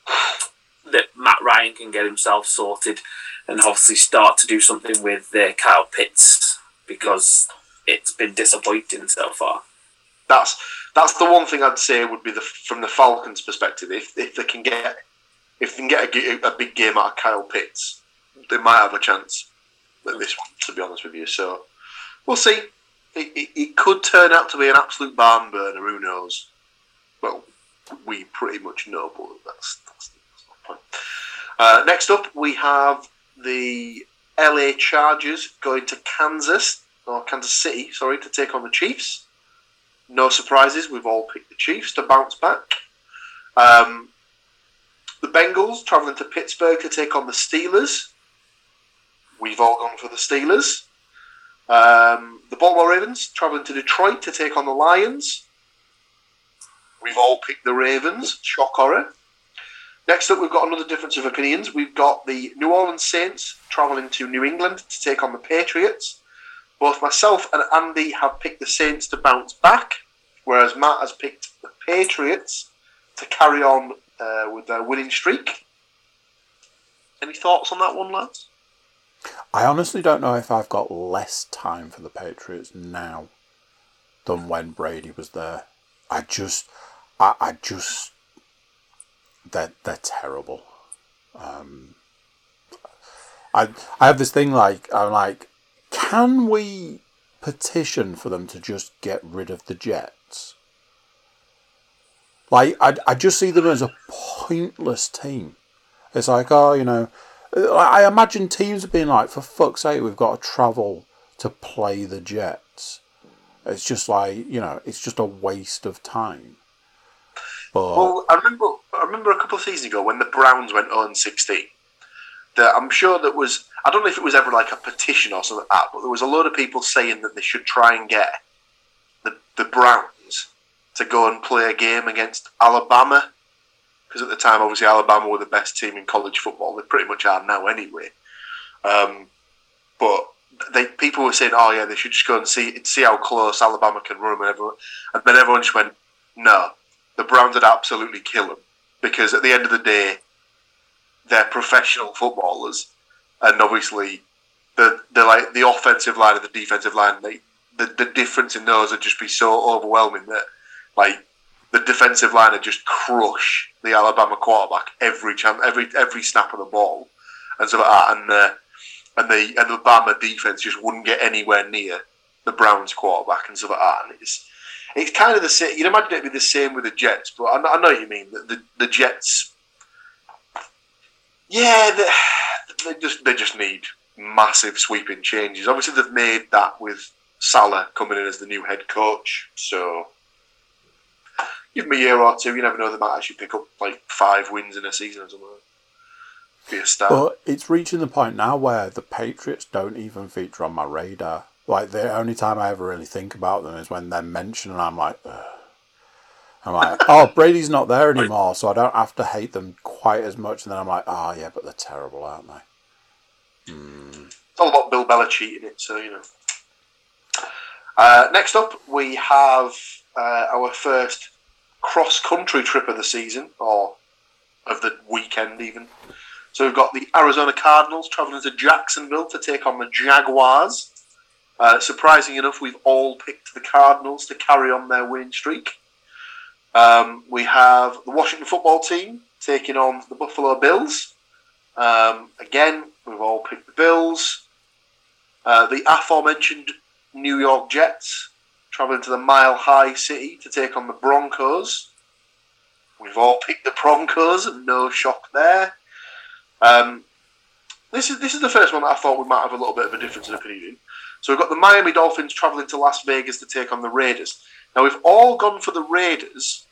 that Matt Ryan can get himself sorted and obviously start to do something with uh, Kyle Pitts because it's been disappointing so far. That's that's the one thing I'd say would be the from the Falcons' perspective. If if they can get if they can get a, a big game out of Kyle Pitts, they might have a chance at this one. To be honest with you, so we'll see. It, it, could turn out to be an absolute barn burner. Who knows? Well, we pretty much know, but that's that's, that's not the point. Uh, next up, we have the LA Chargers going to Kansas or Kansas City, sorry, to take on the Chiefs. No surprises, we've all picked the Chiefs to bounce back. Um, the Bengals travelling to Pittsburgh to take on the Steelers. We've all gone for the Steelers. Um, the Baltimore Ravens travelling to Detroit to take on the Lions. We've all picked the Ravens. Shock horror. Next up, we've got another difference of opinions. We've got the New Orleans Saints travelling to New England to take on the Patriots. Both myself and Andy have picked the Saints to bounce back, whereas Matt has picked the Patriots to carry on uh, with their winning streak. Any thoughts on that one, lads? I honestly don't know if I've got less time for the Patriots now than when Brady was there. I just, I, I just, they're they're terrible. Um, I I have this thing like I'm like, can we petition for them to just get rid of the Jets? Like I I just see them as a pointless team. It's like oh you know, I imagine teams are being like for fuck's sake we've got to travel to play the Jets. It's just like you know, it's just a waste of time. But Well, I remember I remember a couple of seasons ago when the Browns went oh on 16. That I'm sure that was I don't know if it was ever like a petition or something like that, but there was a lot of people saying that they should try and get the the Browns to go and play a game against Alabama because at the time obviously Alabama were the best team in college football. They pretty much are now anyway. Um, but they people were saying, "Oh yeah, they should just go and see see how close Alabama can run them," and everyone, and then everyone just went, "No, the Browns would absolutely kill them because at the end of the day, they're professional footballers, and obviously the the like the offensive line and the defensive line, they, the the difference in those would just be so overwhelming that like the defensive line would just crush the Alabama quarterback every every every snap of the ball, and so like that, and uh, and the and the Alabama defense just wouldn't get anywhere near the Browns quarterback and stuff like that. And it's it's kind of the same. You'd imagine it'd be the same with the Jets, but I, I know what you mean. The, the, the Jets, yeah, they, they just they just need massive sweeping changes. Obviously, they've made that with Salah coming in as the new head coach. So give them a year or two. You never know; they might actually pick up like five wins in a season or something. Be a start. But it's reaching the point now where the Patriots don't even feature on my radar. Like the only time I ever really think about them is when they're mentioned, and I'm like, Ugh. I'm like, [LAUGHS] oh, Brady's not there anymore, so I don't have to hate them quite as much. And then I'm like, oh yeah, but they're terrible, aren't they? It's all about Bill Belichick in it, so you know. Uh, next up, we have uh, our first cross country trip of the season, or of the weekend even. So we've got the Arizona Cardinals travelling to Jacksonville to take on the Jaguars. Uh, surprising enough, we've all picked the Cardinals to carry on their winning streak. Um, we have the Washington football team taking on the Buffalo Bills. Um, again, we've all picked the Bills. Uh, the aforementioned New York Jets traveling to the Mile High City to take on the Broncos. We've all picked the Broncos, and no shock there. Um, this is this is the first one that I thought we might have a little bit of a difference in opinion. So we've got the Miami Dolphins traveling to Las Vegas to take on the Raiders. Now we've all gone for the Raiders.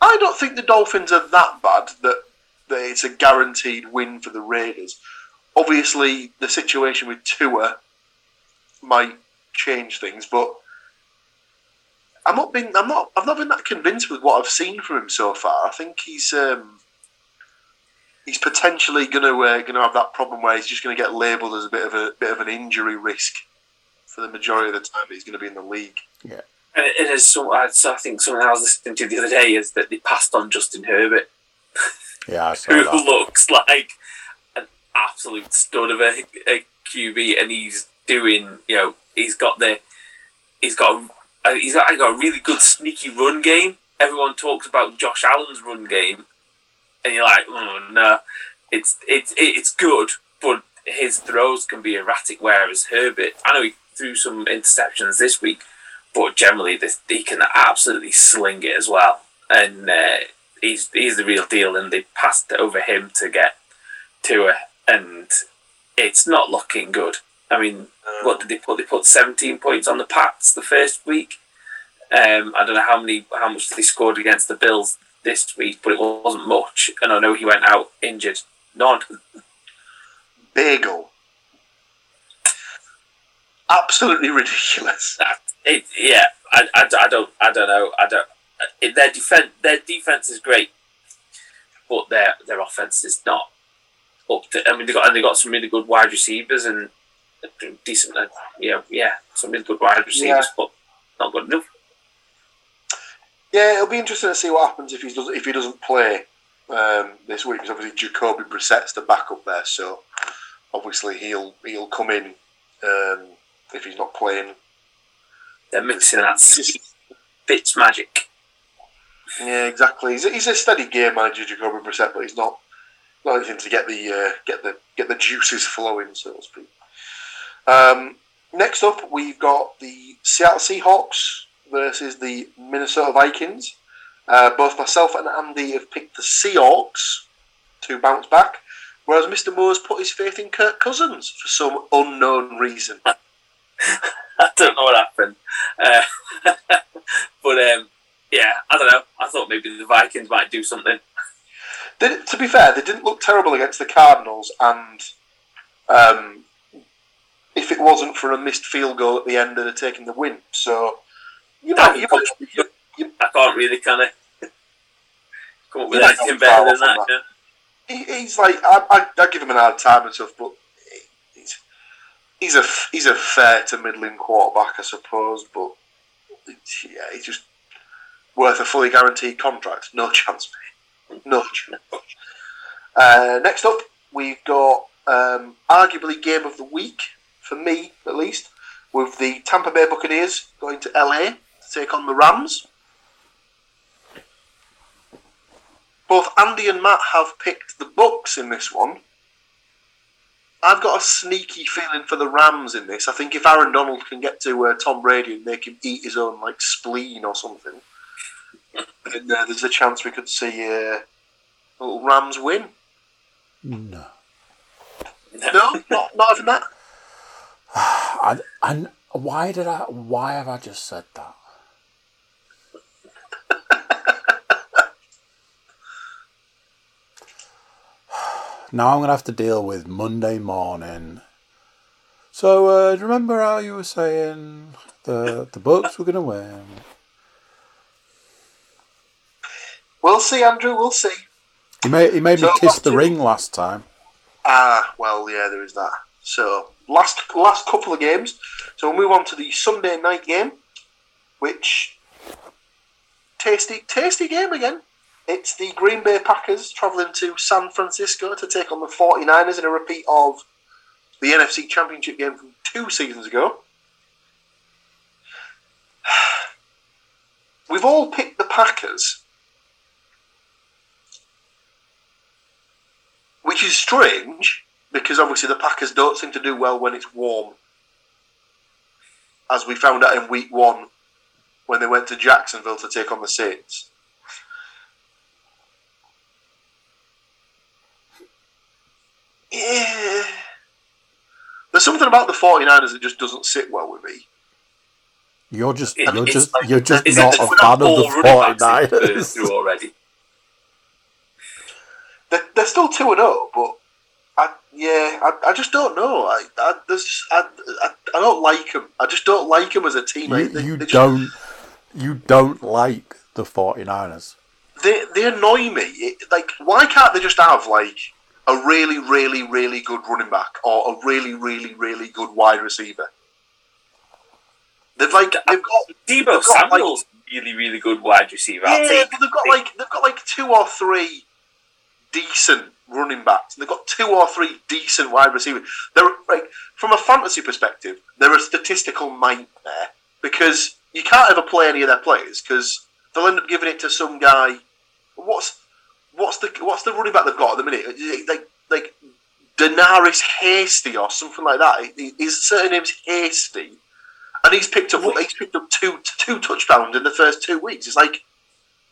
I don't think the Dolphins are that bad that, that it's a guaranteed win for the Raiders. Obviously, the situation with Tua might change things, but I'm not been I'm not I've not been that convinced with what I've seen from him so far. I think he's um, he's potentially going to uh, going to have that problem where he's just going to get labelled as a bit of a bit of an injury risk for the majority of the time that he's going to be in the league. Yeah. And it it is so. I think something I was listening to the other day is that they passed on Justin Herbert, Yeah, I [LAUGHS] saw who that. looks like an absolute stud of a, a QB, and he's doing. You know, he's got the, he's got, a, he's got, got a really good sneaky run game. Everyone talks about Josh Allen's run game, and you're like, oh no, it's it's it's good, but his throws can be erratic. Whereas Herbert, I know he threw some interceptions this week, but generally this, he can absolutely sling it as well. And uh, he's he's the real deal. And they passed over him to get to it, and it's not looking good. I mean, what did they put? They put 17 points on the Pats the first week. Um, I don't know how many, how much they scored against the Bills this week, but it wasn't much. And I know he went out injured. None. Bagel. Absolutely ridiculous. [LAUGHS] It, yeah, I, I, I don't, I don't know. I don't. It, their defense, their defense is great. but their their offense is not up to. I mean, they got and they got some really good wide receivers and decent, uh, yeah, yeah, some really good wide receivers, Yeah. but not good enough. Yeah, it'll be interesting to see what happens if he doesn't if he doesn't play um, this week. Because obviously Jacoby Brissett's the backup there, so obviously he'll he'll come in um, if he's not playing. They're mixing that Fitz magic. Yeah, exactly. He's a, he's a steady game manager, Jacoby Brissett, but he's not not anything to get the uh, get the get the juices flowing, so to speak. Um, next up, we've got the Seattle Seahawks versus the Minnesota Vikings. Uh, both myself and Andy have picked the Seahawks to bounce back, whereas Mr. Moore's put his faith in Kirk Cousins for some unknown reason. [LAUGHS] I don't know what happened, uh, [LAUGHS] but um, yeah, I don't know. I thought maybe the Vikings might do something. They, to be fair, they didn't look terrible against the Cardinals, and um, if it wasn't for a missed field goal at the end, have taken the win. So, you know, you, you, you, I can't really kind of come up with anything better than that. from yeah. he, he's like, I, I, I give him an hard time and stuff, but he's he's a he's a fair to middling quarterback, I suppose. But yeah, he's just worth a fully guaranteed contract. No [LAUGHS] chance, mate. No chance. Uh, next up, we've got um, arguably game of the week for me, at least, with the Tampa Bay Buccaneers going to LA to take on the Rams. Both Andy and Matt have picked the Bucs in this one. I've got a sneaky feeling for the Rams in this. I think if Aaron Donald can get to uh, Tom Brady and make him eat his own like spleen or something, then uh, there's a chance we could see uh, a little Rams win. No. No, not not even that. [SIGHS] I, and why did I? Why have I just said that? [SIGHS] now I'm gonna have to deal with Monday morning. So uh, do you remember how you were saying the the Bucs were gonna win? We'll see, Andrew. We'll see. He made he made me kiss the ring last time. Ah, well, yeah, there is that. So last last couple of games. So we'll move on to the Sunday night game, which tasty tasty game again. It's the Green Bay Packers travelling to San Francisco to take on the 49ers in a repeat of the NFC Championship game from two seasons ago. [SIGHS] We've all picked the Packers. Which is strange because obviously the Packers don't seem to do well when it's warm. As we found out in week one when they went to Jacksonville to take on the Saints. Yeah. There's something about the 49ers that just doesn't sit well with me. You're just It- you're just like- you're just not a fan of the running backs you've 49ers. through already. They're, they're still 2 and 0, but I, yeah, I, I just don't know. I, I, there's, I, I, I don't like them. I just don't like them as a team. I- You, they, you they just- don't you don't like the 49ers. they they annoy me. It, like, why can't they just have like a really, really, really good running back or a really, really, really good wide receiver? They've like they've got Deebo got, like- Samuel's really, really good wide receiver. I'll yeah, but they've got like they've got like two or three decent running backs. And they've got two or three decent wide receivers. They're like from a fantasy perspective, they're a statistical nightmare because you can't ever play any of their players because they'll end up giving it to some guy. What's what's the what's the running back they've got at the minute? Like like Daenerys Hasty or something like that. His surname's Hasty, and he's picked up he's picked up two two touchdowns in the first two weeks. It's like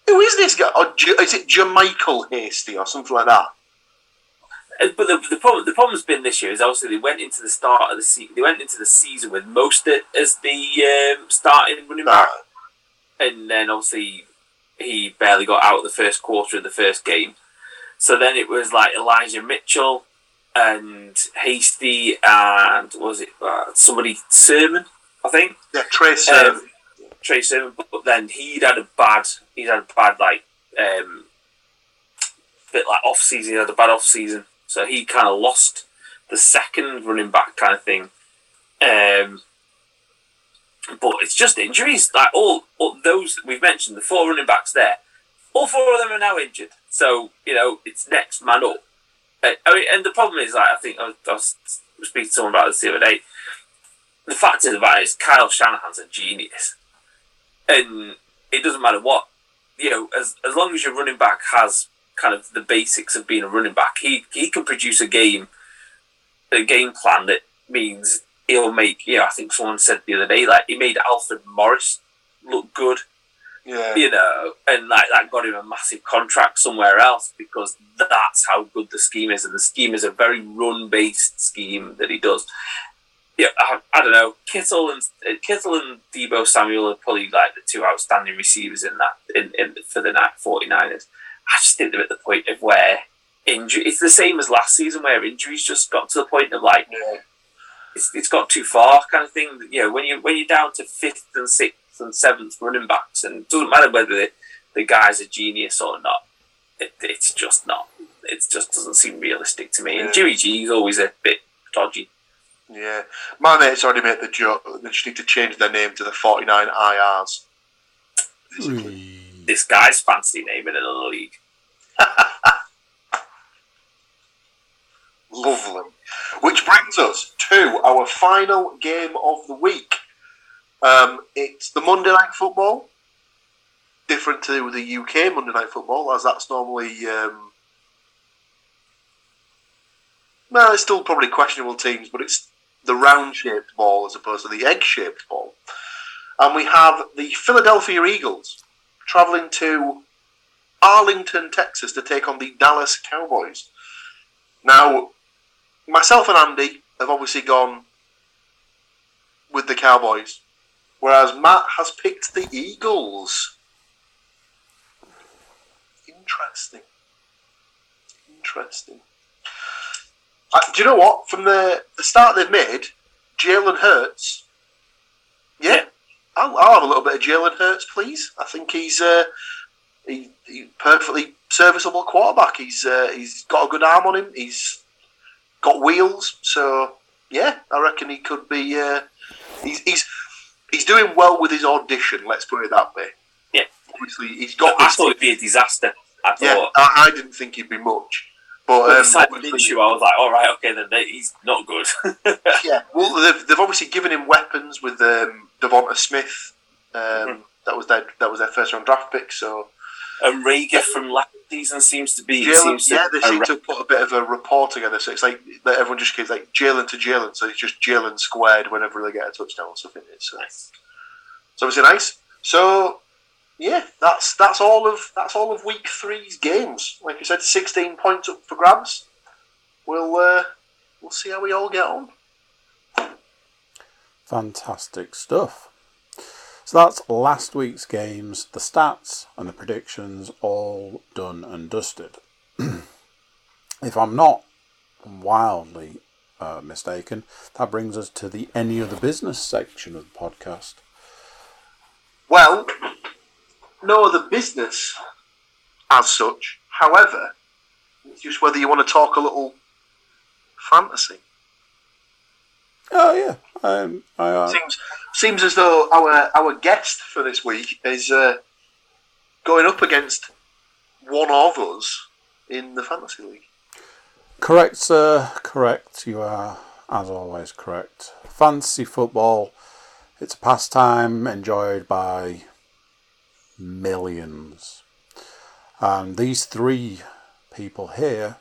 who is this guy? Or is it JaMycal Hasty or something like that? Uh, But the, the problem the problem's been this year is obviously they went into the start of the se- they went into the season with Mostert as the um, starting running back, and then obviously he barely got out of the first quarter of the first game. So then it was like Elijah Mitchell and Hasty and was it uh, somebody Sermon I think Yeah, Trey Sermon. um, Trey Sermon, but then he'd had a bad, he'd had a bad like um, bit like off season. He had a bad off season, so he kind of lost the second running back kind of thing. Um, but it's just injuries. Like all, all those we've mentioned, the four running backs there, all four of them are now injured. So you know it's next man up. Uh, I mean, and the problem is, like I think I was, speaking to someone about this the other day. The fact the matter is, Kyle Shanahan's a genius, and it doesn't matter what you know. As as long as your running back has kind of the basics of being a running back, he he can produce a game, a game plan that means he'll make. You know, I think someone said the other day, like he made Alfred Morris look good Yeah. you know, and like that got him a massive contract somewhere else because that's how good the scheme is, and the scheme is a very run-based scheme that he does. Yeah, I, I don't know. Kittle and Kittle and Deebo Samuel are probably like the two outstanding receivers in that in, in for the night 49ers. I just think they're at the point of where injury. It's the same as last season where injuries just got to the point of like Yeah. it's, it's got too far kind of thing. You know, when you when you're down to fifth and sixth and seventh running backs, and it doesn't matter whether the, the guy's a genius or not. It, it's just not. It just doesn't seem realistic to me. Yeah. And Jimmy G is always a bit dodgy. Yeah. My mate's already made the joke that they just need to change their name to the 49 IRs. Basically. This guy's fancy name in another league. [LAUGHS] Lovely. Which brings us to our final game of the week. Um, it's the Monday Night Football. Different to the UK Monday Night Football, as that's normally. Um, well, it's still probably questionable teams, but it's the round shaped ball as opposed to the egg shaped ball. And we have the Philadelphia Eagles travelling to Arlington, Texas to take on the Dallas Cowboys. Now, myself and Andy have obviously gone with the Cowboys, whereas Matt has picked the Eagles. Interesting. Interesting. Uh, do you know what? From the, the start they've made, Jalen Hurts. Yeah. I'll, I'll have a little bit of Jalen Hurts, please. I think he's uh, he, he perfectly serviceable quarterback. He's uh, he's got a good arm on him. He's got wheels. So yeah, I reckon he could be. Uh, he's he's he's doing well with his audition. Let's put it that way. Yeah. obviously he's got. I thought it'd be a disaster. I yeah. I, I didn't think he'd be much, but um, obviously- Minshew, I was like, all right, okay, then they- he's not good. [LAUGHS] yeah, well, they've, they've obviously given him weapons with um, DeVonta Smith. Um, Mhm. That was their that was their first round draft pick. So and Reagor from last season seems to be. Jalen, seems to yeah, they seem to put a bit of a rapport together. So it's like that everyone just keeps like Jalen to Jalen. So it's just Jalen squared whenever they get a touchdown or something. It's uh, Nice. it's obviously nice. So yeah, that's that's all of that's all of week three's games. Like you said, sixteen points up for grabs. We'll uh, we'll see how we all get on. Fantastic stuff. So that's last week's games, the stats and the predictions all done and dusted. [CLEARS THROAT] if I'm not wildly uh, mistaken, that brings us to the any other business section of the podcast. Well, no other business as such. However, it's just whether you want to talk a little fantasy. Oh yeah, um, I, uh, Seems seems as though our our guest for this week is uh, going up against one of us in the fantasy league. Correct, sir. Correct. You are, as always, correct. Fantasy football. It's a pastime enjoyed by millions. And these three people here.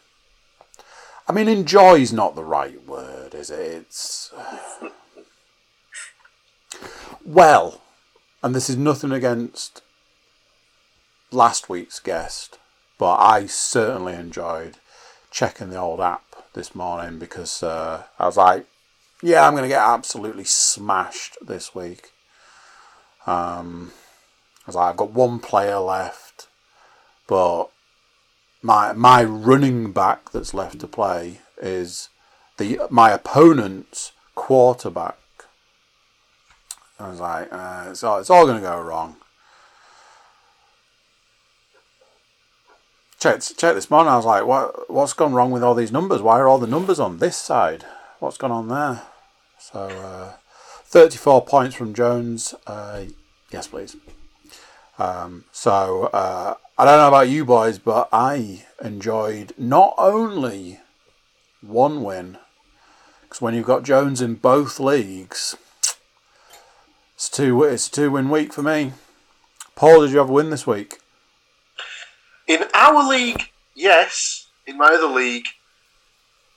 I mean, enjoy is not the right word, is it? It's. Well, and this is nothing against last week's guest, but I certainly enjoyed checking the old app this morning because uh, I was like, yeah, I'm going to get absolutely smashed this week. Um, I was like, I've got one player left, but my my running back that's left to play is the my opponent's quarterback. I was like, uh, it's all, going to go wrong. checked checked this morning. I was like, what what's gone wrong with all these numbers? Why are all the numbers on this side? What's gone on there? So, uh, 34 points from Jones. Uh, yes, please. Um, so, uh, I don't know about you boys, but I enjoyed not only one win, because when you've got Jones in both leagues, it's two it's a two win week for me. Paul, did you have a win this week? In our league, yes. In my other league,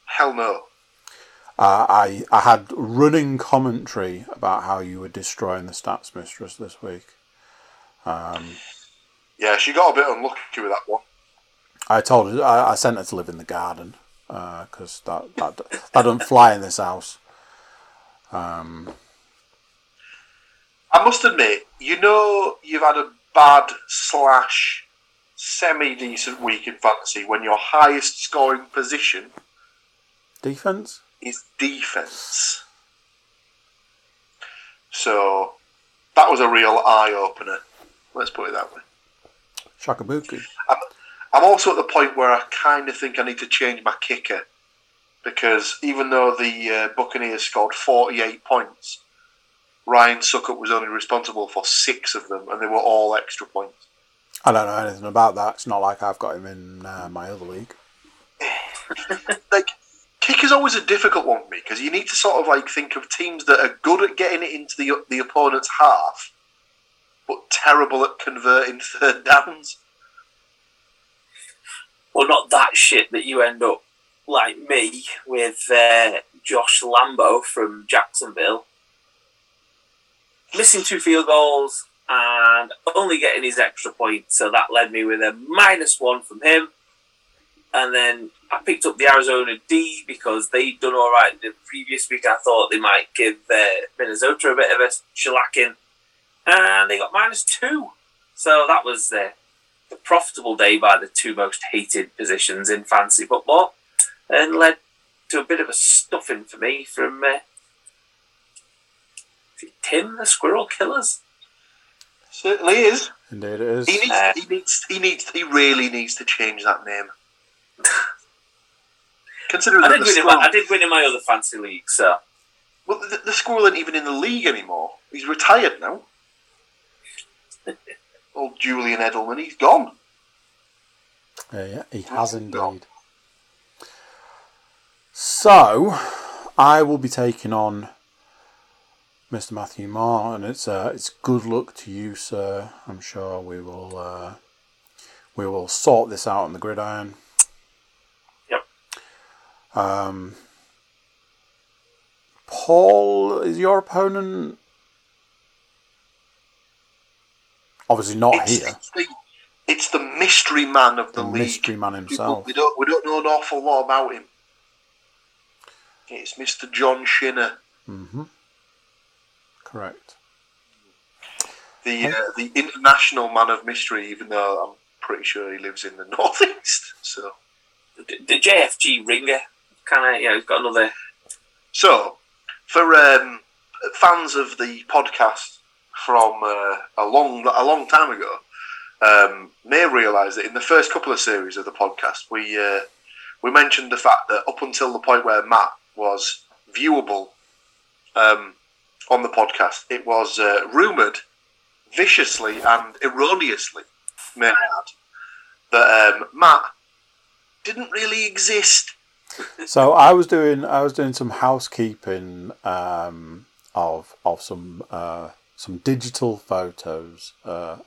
hell no. Uh, I I had running commentary about how you were destroying the stats mistress this week. Um, Yeah, she got a bit unlucky with that one. I told her I, I sent her to live in the garden because that that that doesn't fly in this house. Um, I must admit, you know, you've had a bad slash semi decent week in fantasy when your highest scoring position defense. is defense. So that was a real eye opener. Let's put it that way. Shakabuku. I'm also at the point where I kind of think I need to change my kicker because even though the uh, Buccaneers scored 48 points, Ryan Succop was only responsible for six of them, and they were all extra points. I don't know anything about that. It's not like I've got him in uh, my other league. [LAUGHS] Like kick is always a difficult one for me because you need to sort of like think of teams that are good at getting it into the the opponent's half, but terrible at converting [LAUGHS] third downs. Well, not that shit that you end up like me with uh, Josh Lambo from Jacksonville, missing two field goals and only getting his extra point. So that led me with a minus one from him. And then I picked up the Arizona D because they'd done all right the previous week. I thought they might give uh, Minnesota a bit of a shellacking, and they got minus two. So that was the profitable day by the two most hated positions in fantasy football, and led to a bit of a stuffing for me from uh, is it Tim the Squirrel Killers. Certainly is. Indeed, it is. He needs, Uh, he needs, he needs, he really needs to change that name. [LAUGHS] Considering I did, the win in squirrel, my, I did win in my other fancy league, so well, the, the squirrel ain't even in the league anymore. He's retired now. [LAUGHS] Old Julian Edelman, he's gone. Yeah, yeah, he has indeed. So, I will be taking on Mr. Matthew Moore, and it's uh, it's good luck to you, sir. I'm sure we will uh, we will sort this out on the gridiron. Yep. Um, Paul, is your opponent obviously not It's, here? it's, the, it's the mystery man of the, The league. mystery man himself. We don't, we don't know an awful lot about him. It's Mr. John Shinner, Mm-hmm. Correct. the uh, the international man of mystery. Even though I'm pretty sure he lives in the [LAUGHS] northeast. So, the, the JFG ringer kind of you know he's got another so for um, fans of the podcast from uh, a long a long time ago, um, may realise that in the first couple of series of the podcast, we uh, we mentioned the fact that up until the point where Matt was viewable um, on the podcast, it was uh, rumoured viciously and erroneously, may I add, that um, Matt didn't really exist. [LAUGHS] So I was doing I was doing some housekeeping um, of of some uh, some digital photos uh,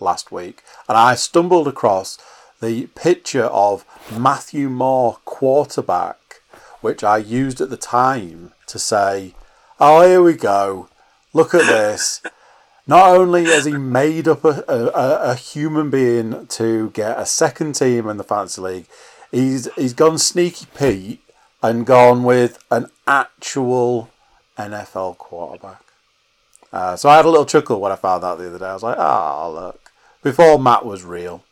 last week, and I stumbled across the picture of Matthew Moore quarterback, which I used at the time to say, "Oh, here we go! Look at this." Not only has he made up a, a, a human being to get a second team in the fantasy league, he's he's gone sneaky Pete and gone with an actual NFL quarterback. Uh, so I had a little chuckle when I found that the other day. I was like, "Ah, look!" Before Matt was real,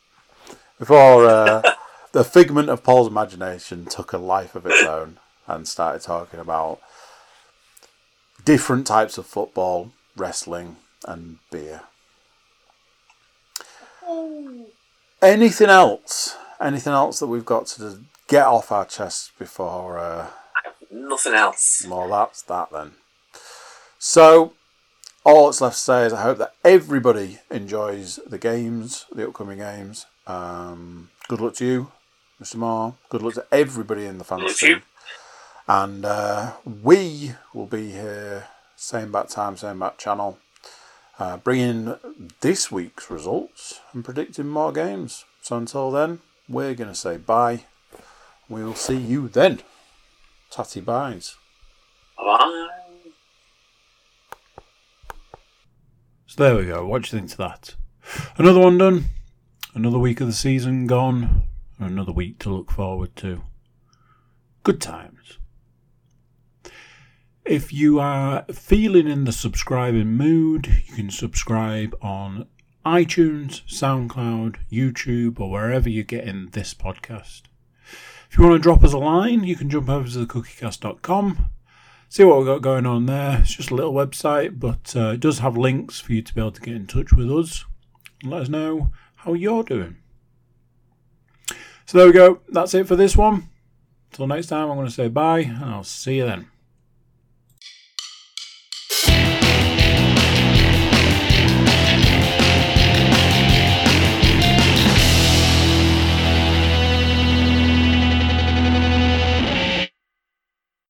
before uh, [LAUGHS] the figment of Paul's imagination took a life of its own and started talking about different types of football, wrestling, and beer. Anything else? anything else that we've got to get off our chests before? Uh, Nothing else. well, that's that then. So, all that's left to say is I hope that everybody enjoys the games, the upcoming games. Um, good luck to you, Mr. Moore. Good luck to everybody in the fantasy. And uh, we will be here, same bat time, same bat channel, uh, bringing this week's results and predicting more games. So until then, we're going to say bye. We'll see you then. Tatty byes. Bye. So there we go. What do you think to that? Another one done. Another week of the season gone. Another week to look forward to. Good times. If you are feeling in the subscribing mood, you can subscribe on iTunes, SoundCloud, YouTube, or wherever you're getting this podcast. If you want to drop us a line, you can jump over to thecookiecast.com see what we've got going on there. It's just a little website, but uh, it does have links for you to be able to get in touch with us and let us know how you're doing. So there we go. That's it for this one. Till next time, I'm going to say bye, and I'll see you then.